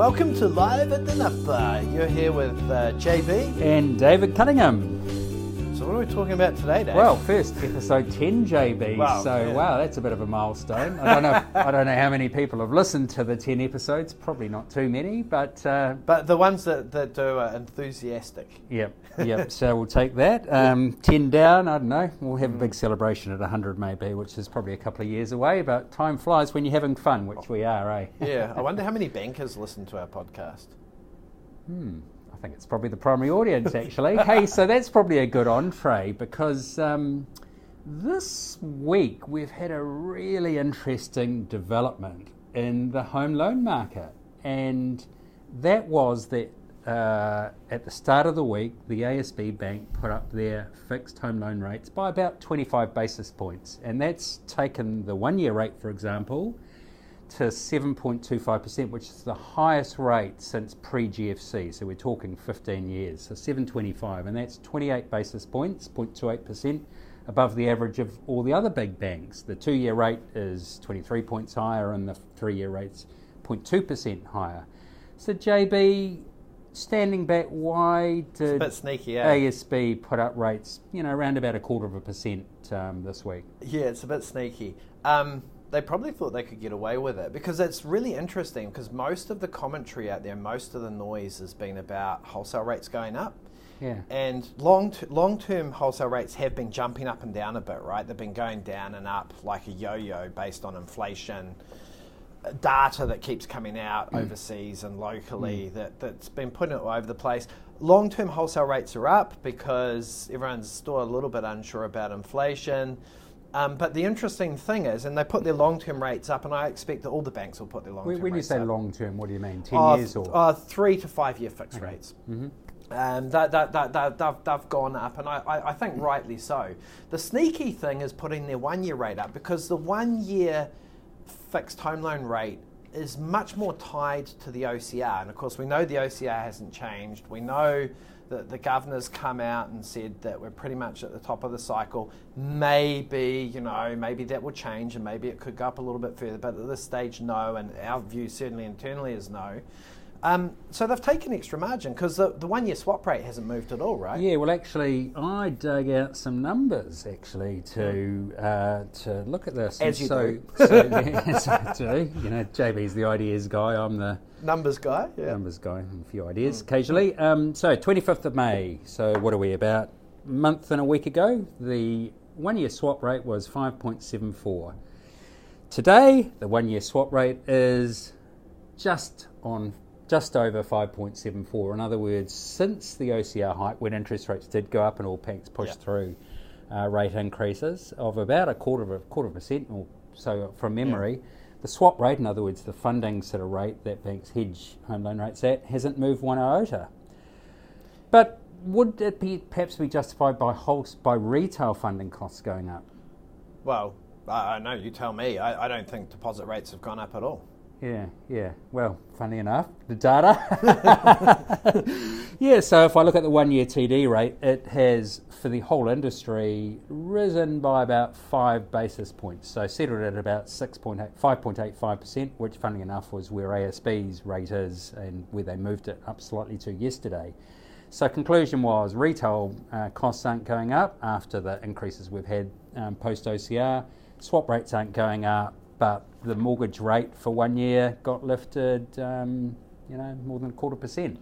Welcome to Live at the Nut Bar. You're here with uh, JB. And David Cunningham. What are we talking about today, Dave? Well, first episode 10 JB. Wow, so, yeah. wow, that's a bit of a milestone. I don't know I don't know how many people have listened to the 10 episodes, probably not too many, but uh, but the ones that, that do are enthusiastic. yep, yep. so we'll take that. Um, 10 down, I don't know. We'll have a big celebration at 100 maybe, which is probably a couple of years away, but time flies when you're having fun, which we are, eh? Yeah, I wonder how many bankers listen to our podcast. I think it's probably the primary audience, actually. hey, so that's probably a good entree because um, this week we've had a really interesting development in the home loan market, and that was that uh, at the start of the week, the ASB Bank put up their fixed home loan rates by about 25 basis points, and that's taken the one year rate, for example, to 7.25%, which is the highest rate since pre GFC. So we're talking 15 years. So 725, and that's 28 basis points, 0.28% above the average of all the other big banks. The two year rate is 23 points higher, and the three year rate's 0.2% higher. So, JB, standing back, why did bit sneaky, eh? ASB put up rates, you know, around about a quarter of a percent um, this week? Yeah, it's a bit sneaky. Um, they probably thought they could get away with it because it's really interesting because most of the commentary out there, most of the noise has been about wholesale rates going up. Yeah. And long t- long term wholesale rates have been jumping up and down a bit, right? They've been going down and up like a yo yo based on inflation uh, data that keeps coming out overseas and locally that, that's been put all over the place. Long term wholesale rates are up because everyone's still a little bit unsure about inflation. Um, but the interesting thing is, and they put their long term rates up, and I expect that all the banks will put their long term When, when you say up. long term, what do you mean? 10 Uh, years or? uh, three to five year fixed rates. Um, that, that, that, that, they've, they've gone up, and I, I, I think rightly so. The sneaky thing is putting their one year rate up because the one year fixed home loan rate is much more tied to the OCR. And of course, we know the OCR hasn't changed. We know that the governor's come out and said that we're pretty much at the top of the cycle. Maybe, you know, maybe that will change and maybe it could go up a little bit further. But at this stage, no. And our view, certainly internally, is no. Um, so they've taken extra margin because the, the one year swap rate hasn't moved at all, right? Yeah, well, actually, I dug out some numbers actually to uh, to look at this. As And you so, do. so, yes, I do. You know, JB's the ideas guy. I'm the Numbers guy, yeah. numbers guy. A few ideas occasionally. Um, so, 25th of May. So, what are we about? A month and a week ago, the one-year swap rate was 5.74. Today, the one-year swap rate is just on just over 5.74. In other words, since the OCR hike, when interest rates did go up and all banks pushed Yeah. through uh, rate increases of about a quarter of a quarter of a percent, or so from memory, the swap rate, in other words, the funding sort of rate that banks hedge home loan rates at, hasn't moved one iota. But would it be perhaps be justified by wholes, by retail funding costs going up? Well, I, I know, you tell me. I, I don't think deposit rates have gone up at all. Yeah, yeah. Well, funny enough, the data. yeah, so if I look at the one year TD rate, it has, for the whole industry, risen by about five basis points. So settled at about 6.8, 5.85%, which, funny enough, was where ASB's rate is and where they moved it up slightly to yesterday. So, conclusion was retail uh, costs aren't going up after the increases we've had um, post OCR. Swap rates aren't going up, but the mortgage rate for one year got lifted, um, you know, more than a quarter percent.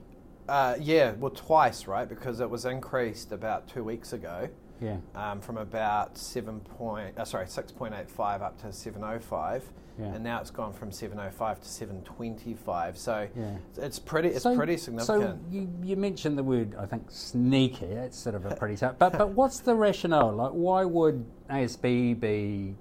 Uh, yeah, well, twice, right? Because it was increased about two weeks ago Yeah. um, from about seven point, uh, sorry, six point eight five up to seven oh five, and now it's gone from seven oh five to seven twenty five. So Yeah. it's pretty, it's So- pretty So you, you mentioned the word, I think, sneaky. It's sort of a pretty tough. But but what's the rationale? Like, why would ASB be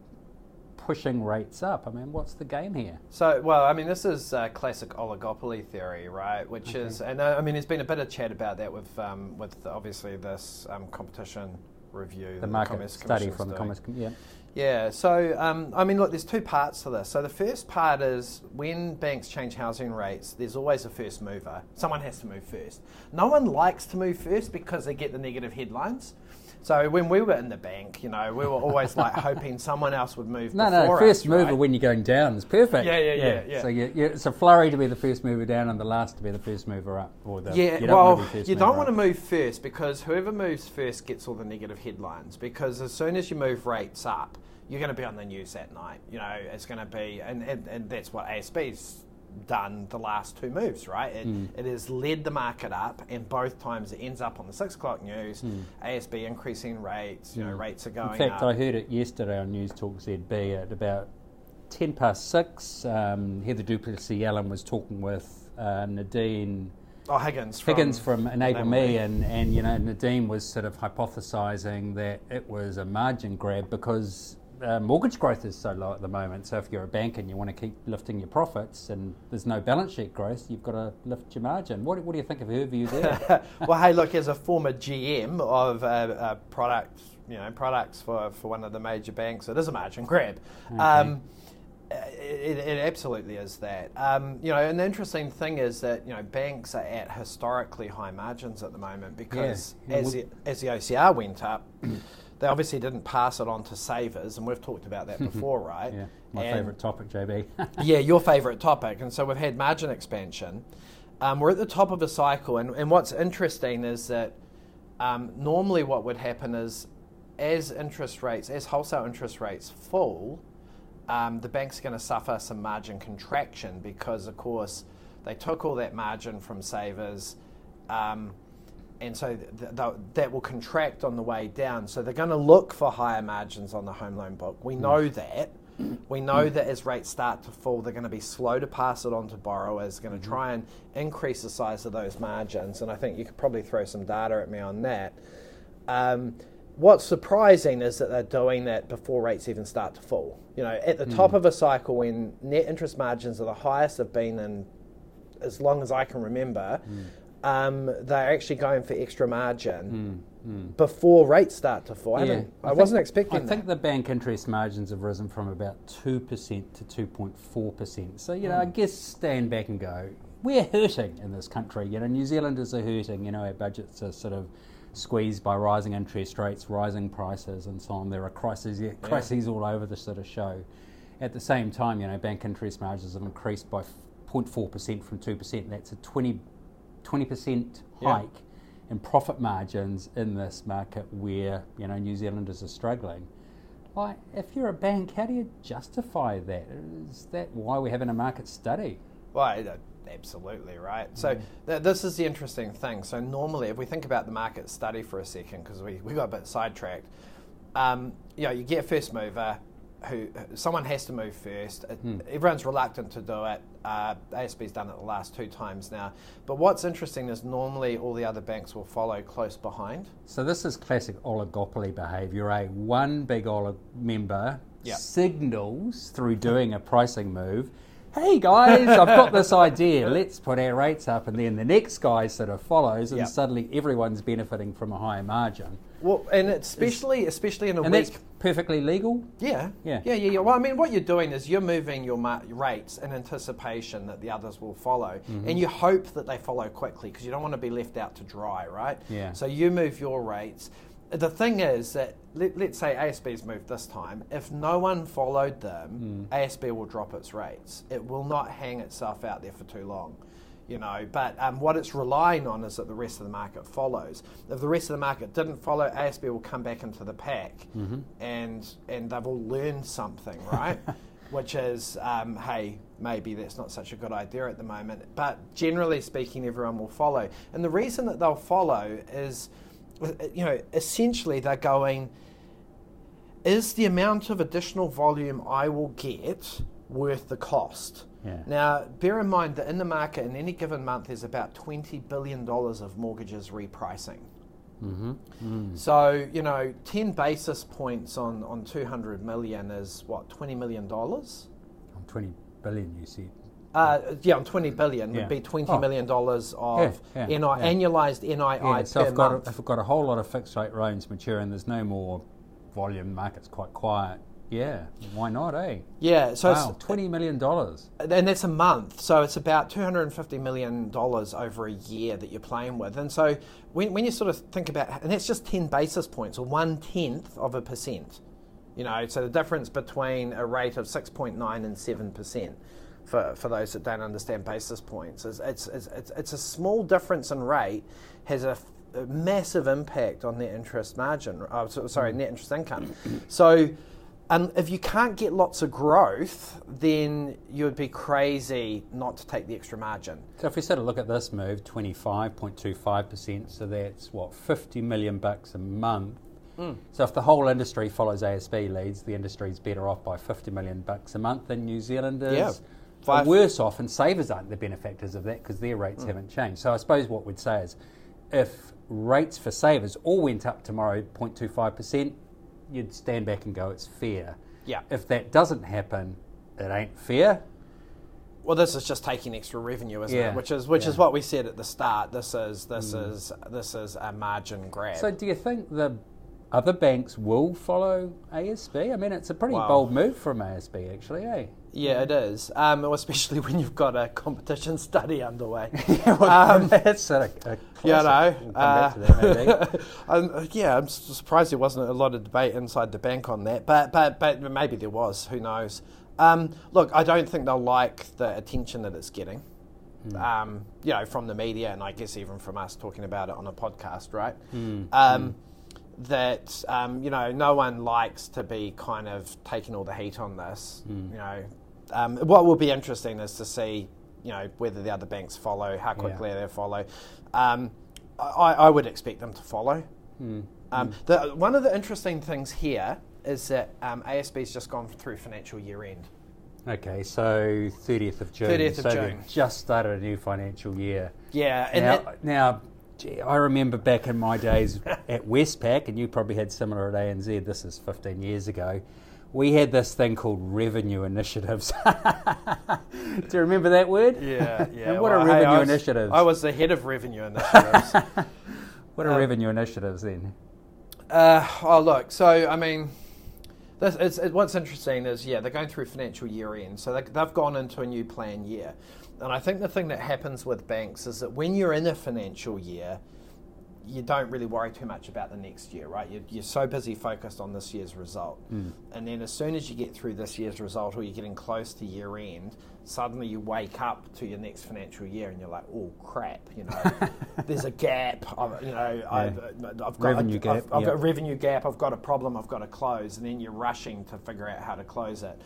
pushing rates up? I mean, what's the game here? So, well, I mean, this is uh, classic oligopoly theory, right? Which is, and uh, I mean, there's been a bit of chat about that with, um, with obviously this um, competition review. The market Commerce study from the. Commerce. Com- Yeah. Yeah, so um, I mean, look, there's two parts to this. So the first part is when banks change housing rates, there's always a first mover. Someone has to move first. No one likes to move first because they get the negative headlines. So when we were in the bank, you know, we were always like hoping someone else would move. No, no, first us, mover right? when you're going down is perfect. Yeah, yeah, yeah, yeah. So you, you, it's a flurry to be the first mover down and the last to be the first mover up. Or the, Yeah, you don't well, you don't want to move first because whoever moves first gets all the negative headlines. Because as soon as you move rates up, you're going to be on the news that night. You know, it's going to be, and, and, and that's what ASB's done the last two moves, right? It, Hmm. it has led the market up, and both times it ends up on the six o'clock news. ASB increasing rates, you know, rates are going Hmm. In fact, up. I heard it yesterday on News Talk ZB at about 10 past 6. Um, Heather du Plessis-Allen was talking with uh, Nadine oh, Higgins. From, Higgins from Enable Enable Me, Me. and, and you know Nadine was sort of hypothesising that it was a margin grab because uh, mortgage growth is so low at the moment. So if you're a bank and you want to keep lifting your profits, and there's no balance sheet growth, you've got to lift your margin. What, what do you think of her view there? well, hey, look, as a former GM of uh, uh, products, you know, products for, for one of the major banks, it is a margin grab. Um, it, it absolutely is that. Um, you know, and the interesting thing is that you know banks are at historically high margins at the moment because Yeah. as the, as the OCR went up, they obviously didn't pass it on to savers, and we've talked about that before, right? yeah, my And- favourite topic, JB. yeah, your favourite topic. And so we've had margin expansion. Um, we're at the top of a cycle, and, and what's interesting is that um, normally what would happen is as interest rates, as wholesale interest rates fall, um, the bank's going to suffer some margin contraction because, of course, they took all that margin from savers. Um, and so th- th- that will contract on the way down. So they're going to look for higher margins on the home loan book. We mm. know that. We know mm. that as rates start to fall, they're going to be slow to pass it on to borrowers, going to mm-hmm. try and increase the size of those margins. And I think you could probably throw some data at me on that. Um, what's surprising is that they're doing that before rates even start to fall. You know, at the mm. top of a cycle when net interest margins are the highest they've been in as long as I can remember, um, they're actually going for extra margin before rates start to fall. I, haven't- I think- wasn't expecting I think that. the bank interest margins have risen from about 2% to 2.4%. So, you know, I Hmm. guess stand back and go, we're hurting in this country. You know, New Zealanders are hurting. You know, our budgets are sort of squeezed by rising interest rates, rising prices, and so on. There are crises, yeah, crises all over the sort of show. At the same time, you know, bank interest margins have increased by 0.4% from 2%. That's a 20, 20% Yeah. hike in profit margins in this market where you know New Zealanders are struggling. Like, if you're a bank, how do you justify that? Is that why we're having a market study? Well, absolutely right. So th- this is the interesting thing. So normally, if we think about the market study for a second, because we, we got a bit sidetracked, um, you know, you get a first mover. Who someone has to move first. It- Everyone's reluctant to do it. Uh, ASB's done it the last two times now. But what's interesting is normally all the other banks will follow close behind. So this is classic oligopoly behaviour. A one big olig member Yeah. signals through doing a pricing move. Hey guys, I've got this idea. Let's put our rates up, and then the next guy sort of follows, and Yeah. suddenly everyone's benefiting from a higher margin. Well, and especially especially in a And week. that's perfectly legal. Yeah. Yeah. Yeah, yeah, yeah. Well, I mean, what you're doing is you're moving your mar- rates in anticipation that the others will follow. Mm-hmm. And you hope that they follow quickly because you don't want to be left out to dry, right? Yeah. So you move your rates. The thing is that, let, let's say ASB's moved this time. If no one followed them, Mm. ASB will drop its rates. It will not hang itself out there for too long. You know, but um, what it's relying on is that the rest of the market follows. If the rest of the market didn't follow, ASB will come back into the pack, Mm-hmm. and and they've all learned something, right? Which is, um, hey, maybe that's not such a good idea at the moment. But generally speaking, everyone will follow, and the reason that they'll follow is, you know, essentially they're going. Is the amount of additional volume I will get worth the cost? Yeah. Now, bear in mind that in the market, in any given month, there's about $20 billion of mortgages repricing. Mm-hmm. So, you know, 10 basis points on, on 200 million is what, $20 million? On 20 billion, you said. Uh, yeah, on 20 billion Yeah. would be $20 Oh. million dollars of Yeah, yeah, NI, annualized NII so per I've got, month. a, if I've got a whole lot of fixed rate loans maturing, there's no more volume, the market's quite quiet. Yeah, why not, eh? Yeah, so wow, twenty million dollars, and that's a month. So it's about two hundred and fifty million dollars over a year that you're playing with. And so when, when you sort of think about, and that's just ten basis points or one tenth of a percent. You know, so the difference between a rate of six point nine and seven percent. For, for those that don't understand basis points, is it's, it's, it's, it's a small difference in rate has a massive impact on net interest margin. Uh, sorry, net interest income. So, um, if you can't get lots of growth, then you would be crazy not to take the extra margin. So, if we sort of look at this move, twenty-five point two five percent, so that's what fifty million bucks a month. Mm. So, if the whole industry follows ASB leads, the industry is better off by fifty million bucks a month than New Zealand is. Yeah. Five. worse off, and savers aren't the benefactors of that because their rates mm. haven't changed. So, I suppose what we'd say is, if rates for savers all went up tomorrow 0.25%, you'd stand back and go, it's fair. Yeah. If that doesn't happen, it ain't fair. Well, this is just taking extra revenue, isn't yeah. it? Which is which yeah. is what we said at the start. This is this mm. is this is a margin grab. So, do you think the other banks will follow ASB? I mean, it's a pretty well, bold move from ASB, actually, eh? Yeah, it is, um, especially when you've got a competition study underway. yeah, well, um, that's a, a yeah, no. We'll uh, that, um, yeah, I'm surprised there wasn't a lot of debate inside the bank on that, but but but maybe there was. Who knows? Um, look, I don't think they'll like the attention that it's getting. Mm. Um, you know, from the media, and I guess even from us talking about it on a podcast, right? Mm. Mm. That you know, no one likes to be kind of taking all the heat on this. Hmm. You know, um, what will be interesting is to see, you know, whether the other banks follow, how quickly yeah. they follow. Um, I, I, would expect them to follow. Mm. Um, mm. The, one of the interesting things here is that um, ASB's just gone through financial year end. Okay, so 30th of June. 30th of so June. Just started a new financial year. Yeah. now, it, now gee, I remember back in my days at Westpac, and you probably had similar at ANZ, this is 15 years ago we had this thing called revenue initiatives. Do you remember that word? Yeah, yeah. and what well, are revenue hey, I was, initiatives? I was the head of revenue initiatives. what are um, revenue initiatives then? Uh, oh, look. So, I mean, this, it, what's interesting is, yeah, they're going through financial year end, so they, they've gone into a new plan year. And I think the thing that happens with banks is that when you're in a financial year, you don't really worry too much about the next year, right? You're, you're so busy focused on this year's result. Mm. And then as soon as you get through this year's result or you're getting close to year end, suddenly you wake up to your next financial year and you're like, oh crap, you know, there's a gap. I've, you know, yeah. I've, I've, got revenue a, gap. I've, I've got a revenue gap. I've got a problem. I've got to close, and then you're rushing to figure out how to close it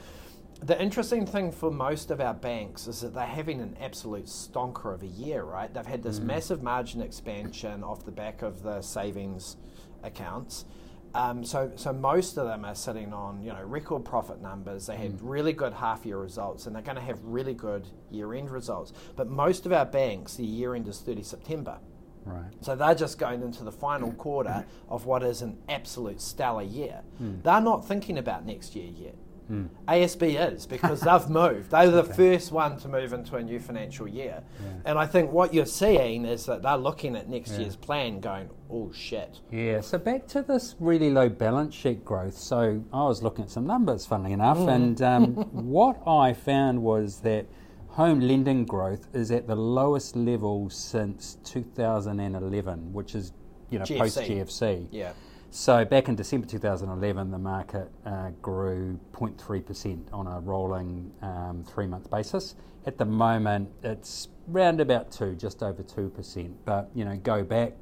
the interesting thing for most of our banks is that they're having an absolute stonker of a year, right? They've had this mm. massive margin expansion off the back of the savings accounts. Um, so, so most of them are sitting on you know record profit numbers. They had mm. really good half year results, and they're going to have really good year end results. But most of our banks, the year end is 30 September. Right. So they're just going into the final quarter of what is an absolute stellar year. Mm. They're not thinking about next year yet. Mm. ASB is because they've moved. They're the okay. first one to move into a new financial year. Yeah. And I think what you're seeing is that they're looking at next yeah. year's plan going, oh shit. Yeah, so back to this really low balance sheet growth. So I was looking at some numbers, funnily enough, mm. and um, what I found was that home lending growth is at the lowest level since 2011, which is you know post GFC. Yeah. So back in December 2011, the market uh, grew 0.3% on a rolling um, three-month basis. At the moment, it's round about two, just over two percent. But you know, go back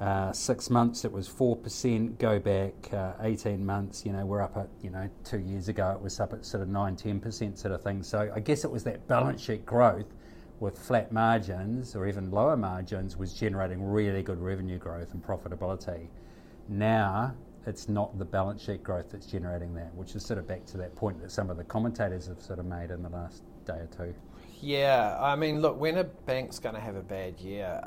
uh, six months, it was four percent. Go back uh, 18 months, you know, we're up at you know two years ago, it was up at sort of nine, 10 percent sort of thing. So I guess it was that balance sheet growth with flat margins or even lower margins was generating really good revenue growth and profitability. Now it's not the balance sheet growth that's generating that, which is sort of back to that point that some of the commentators have sort of made in the last day or two. Yeah, I mean, look, when a bank's going to have a bad year,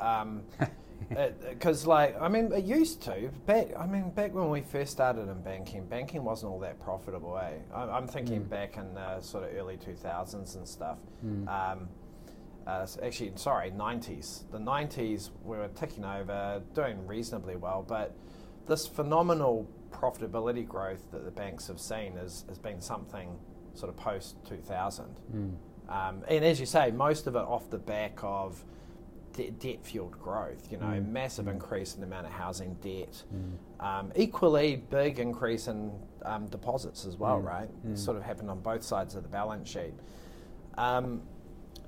because um, like I mean, it used to back. I mean, back when we first started in banking, banking wasn't all that profitable. Eh? I, am thinking mm. back in the sort of early 2000s and stuff. Mm. Um, uh, actually, sorry, 90s. The 90s we were ticking over, doing reasonably well, but this phenomenal profitability growth that the banks have seen has, has been something sort of post 2000. Mm. Um, and as you say, most of it off the back of de- debt fueled growth, you know, Mm. massive Mm. increase in the amount of housing debt. Mm. Um, equally big increase in um, deposits as well, Mm. right? Mm. It sort of happened on both sides of the balance sheet. Um,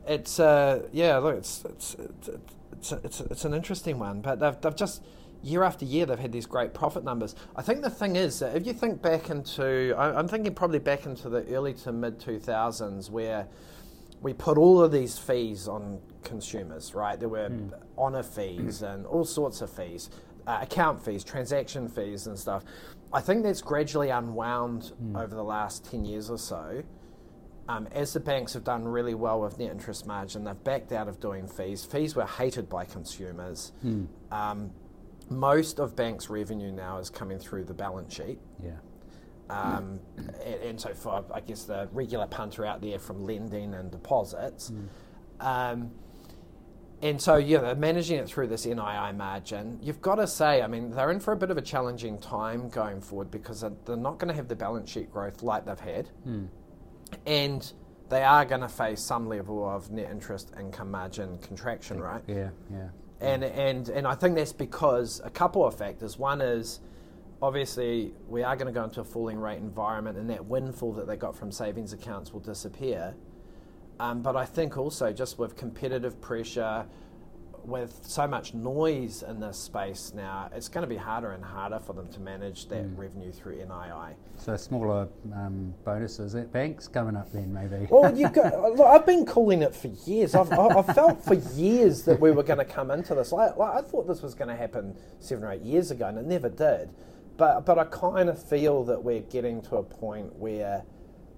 it's uh, yeah, look, it's it's it's it's, it's, it's an interesting one, but they've, they've just year after year they've had these great profit numbers. I think the thing is that if you think back into, I'm thinking probably back into the early to mid 2000s where we put all of these fees on consumers, right? There were Mm. honour fees and all sorts of fees, uh, account fees, transaction fees, and stuff. I think that's gradually unwound Mm. over the last 10 years or so. Um, as the banks have done really well with net interest margin, they've backed out of doing fees. Fees were hated by consumers. Mm. Um, most of banks' revenue now is coming through the balance sheet. Yeah. Um, and, and so for, I guess, the regular punter out there from lending and deposits. Mm. Um, and so, yeah, they're managing it through this NII margin. You've got to say, I mean, they're in for a bit of a challenging time going forward because they're- they're not going to have the balance sheet growth like they've had. Mm. And they are going to face some level of net interest income margin contraction, right? Yeah. Yeah. And, and, and I think that's because a couple of factors. One is obviously we are going to go into a falling rate environment, and that windfall that they got from savings accounts will disappear. Um, but I think also just with competitive pressure, with so much noise in this space now, it's going to be harder and harder for them to manage that Mm. revenue through NII. So smaller um, bonuses at banks coming up then maybe. Well, you go, look, I've been calling it for years. I've, I- I've felt for years that we were going to come into this. Like, like, I thought this was going to happen seven or eight years ago, and it never did. But but I kind of feel that we're getting to a point where,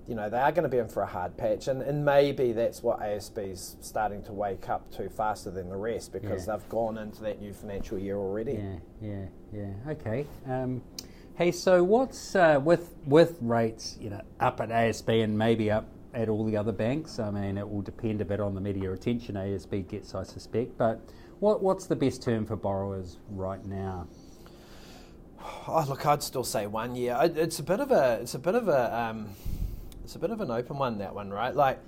you know, they are going to be in for a hard patch, and, and maybe that's what ASB's starting to wake up to faster than the rest because Yeah. they've gone into that new financial year already. Yeah, yeah, yeah. Okay. Um, hey, so what's uh, with with rates, you know, up at ASB and maybe up at all the other banks? I mean, it will depend a bit on the media attention ASB gets, I suspect. But what what's the best term for borrowers right now? Oh, look, I'd still say one year. It's a bit of a, it's a bit of a, um, it's a bit of an open one that one, right? Like,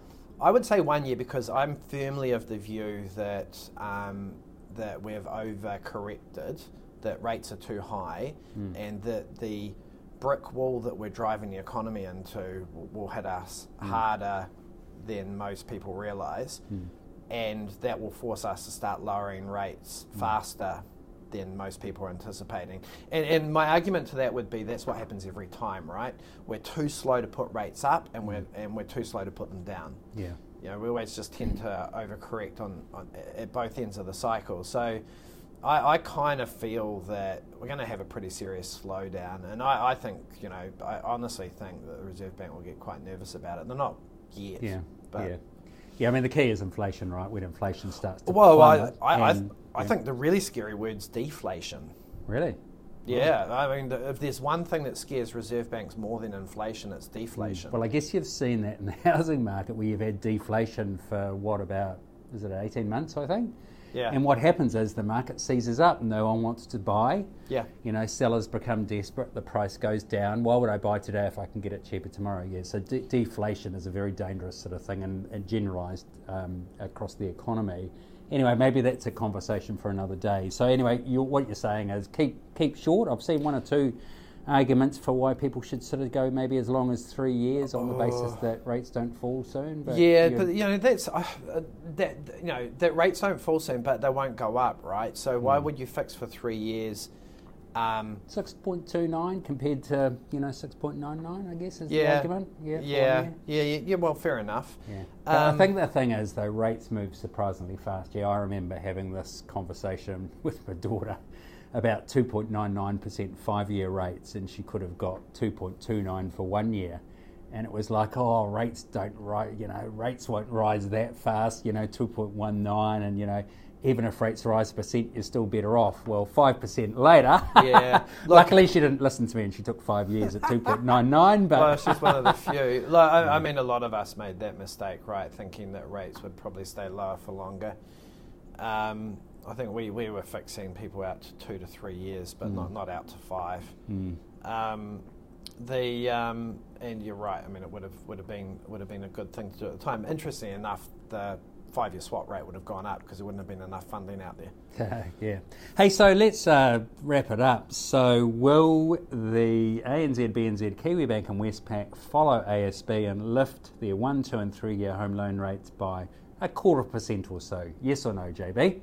I would say one year because I'm firmly of the view that um, that we've overcorrected, that rates are too high, Mm. and that the brick wall that we're driving the economy into will, hit us harder than most people realise Mm. and that will force us to start lowering rates faster than most people are anticipating. And, and my argument to that would be that's what happens every time, right? We're too slow to put rates up, and we're mm. and we're too slow to put them down. Yeah. You know, we always just tend to overcorrect on, on at both ends of the cycle. So. I, I kind of feel that we're going to have a pretty serious slowdown, and I, I think, you know, I honestly think that the Reserve Bank will get quite nervous about it. They're not yet, Yeah. but yeah. Yeah. I mean, the key is inflation, right? When inflation starts to Well, I, I, I, and- I yeah. think the really scary word's deflation. really. Yeah, I mean, the, if there's one thing that scares reserve banks more than inflation, it's deflation. Well, I guess you've seen that in the housing market where you've had deflation for what about is it 18 months, I think? Yeah, And what happens is the market seizes up, no one wants to buy. yeah, You know, sellers become desperate, the price goes down. Why would I buy today if I can get it cheaper tomorrow? Yeah, so de- deflation is a very dangerous sort of thing and, and generalised um, across the economy. Anyway, maybe that's a conversation for another day. So anyway, you, what you're saying is keep keep short. I've seen one or two arguments for why people should sort of go maybe as long as three years on the basis Oh. that rates don't fall soon. But yeah, but you know that's uh, that you know that rates don't fall soon, but they won't go up, right? So why Mm. would you fix for three years? Um, 6.29 compared to, you know, 6.99, I guess is the Yeah. argument. Yeah, yeah, yeah, yeah, yeah. Well, fair enough. Yeah. But I Um, think the thing is, though, rates move surprisingly fast. Yeah, I remember having this conversation with my daughter about 2.99% five year rates, and she could have got 2.29 for one year. And it was like, oh, rates don't rise, you know, rates won't rise that fast, you know, 2.19, and, you know, even if rates rise a percent, you're still better off. Well, 5% later. Yeah. Look- Luckily, she didn't listen to me and she took five years at 2.99, but. Well, she's one of the few. Like, I, I mean, a lot of us made that mistake, right? Thinking that rates would probably stay lower for longer. Um, I think we, we were fixing people out to two to three years, but not, not out to five. Mm. Um, the um, and you're right. I mean, it would have would have been would have been a good thing to do at the time. Interesting enough, the five-year swap rate would have gone up because there wouldn't have been enough funding out there. yeah. Hey, so let's uh, wrap it up. So, will the ANZ, BNZ, Kiwibank, and Westpac follow ASB and lift their one, two, and three-year home loan rates by a quarter percent or so? Yes or no, JB?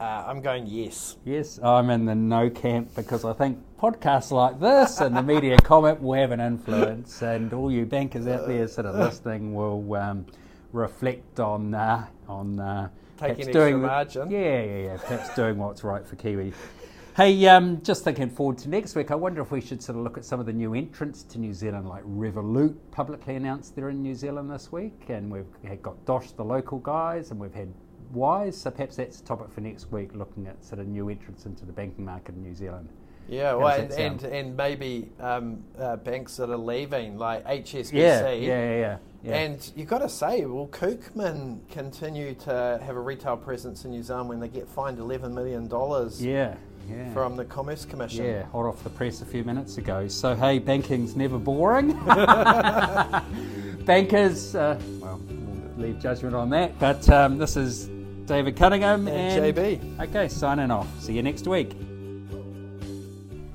Uh, I'm going yes. Yes, I'm in the no camp because I think podcasts like this and the media comment will have an influence, and all you bankers out there sort of listening will um, reflect on uh, on uh, Taking doing margin. Yeah, yeah, yeah. Perhaps doing what's right for Kiwi. Hey, um, just thinking forward to next week, I wonder if we should sort of look at some of the new entrants to New Zealand, like Revolut publicly announced they're in New Zealand this week, and we've got Dosh, the local guys, and we've had Wise. So perhaps that's a topic for next week, looking at sort of new entrants into the banking market in New Zealand. Yeah, well, and, and, and maybe um, uh, banks that are leaving, like HSBC. Yeah, yeah, yeah. yeah. And you've got to say, will Kookmin continue to have a retail presence in New Zealand when they get fined $11 million? Yeah. Yeah. From the Commerce Commission. Yeah, hot off the press a few minutes ago. So, hey, banking's never boring. Bankers, uh, well, we'll leave judgment on that. But um, this is David Cunningham and, and JB. Okay, signing off. See you next week.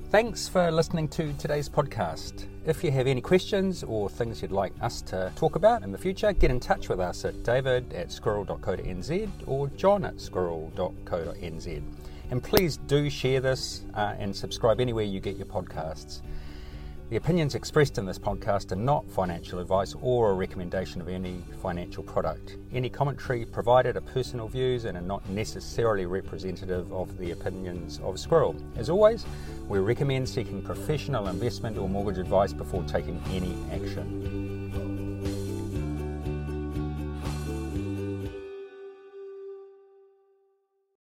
Thanks for listening to today's podcast. If you have any questions or things you'd like us to talk about in the future, get in touch with us at david at squirrel.co.nz or john at squirrel.co.nz. And please do share this uh, and subscribe anywhere you get your podcasts. The opinions expressed in this podcast are not financial advice or a recommendation of any financial product. Any commentary provided are personal views and are not necessarily representative of the opinions of Squirrel. As always, we recommend seeking professional investment or mortgage advice before taking any action.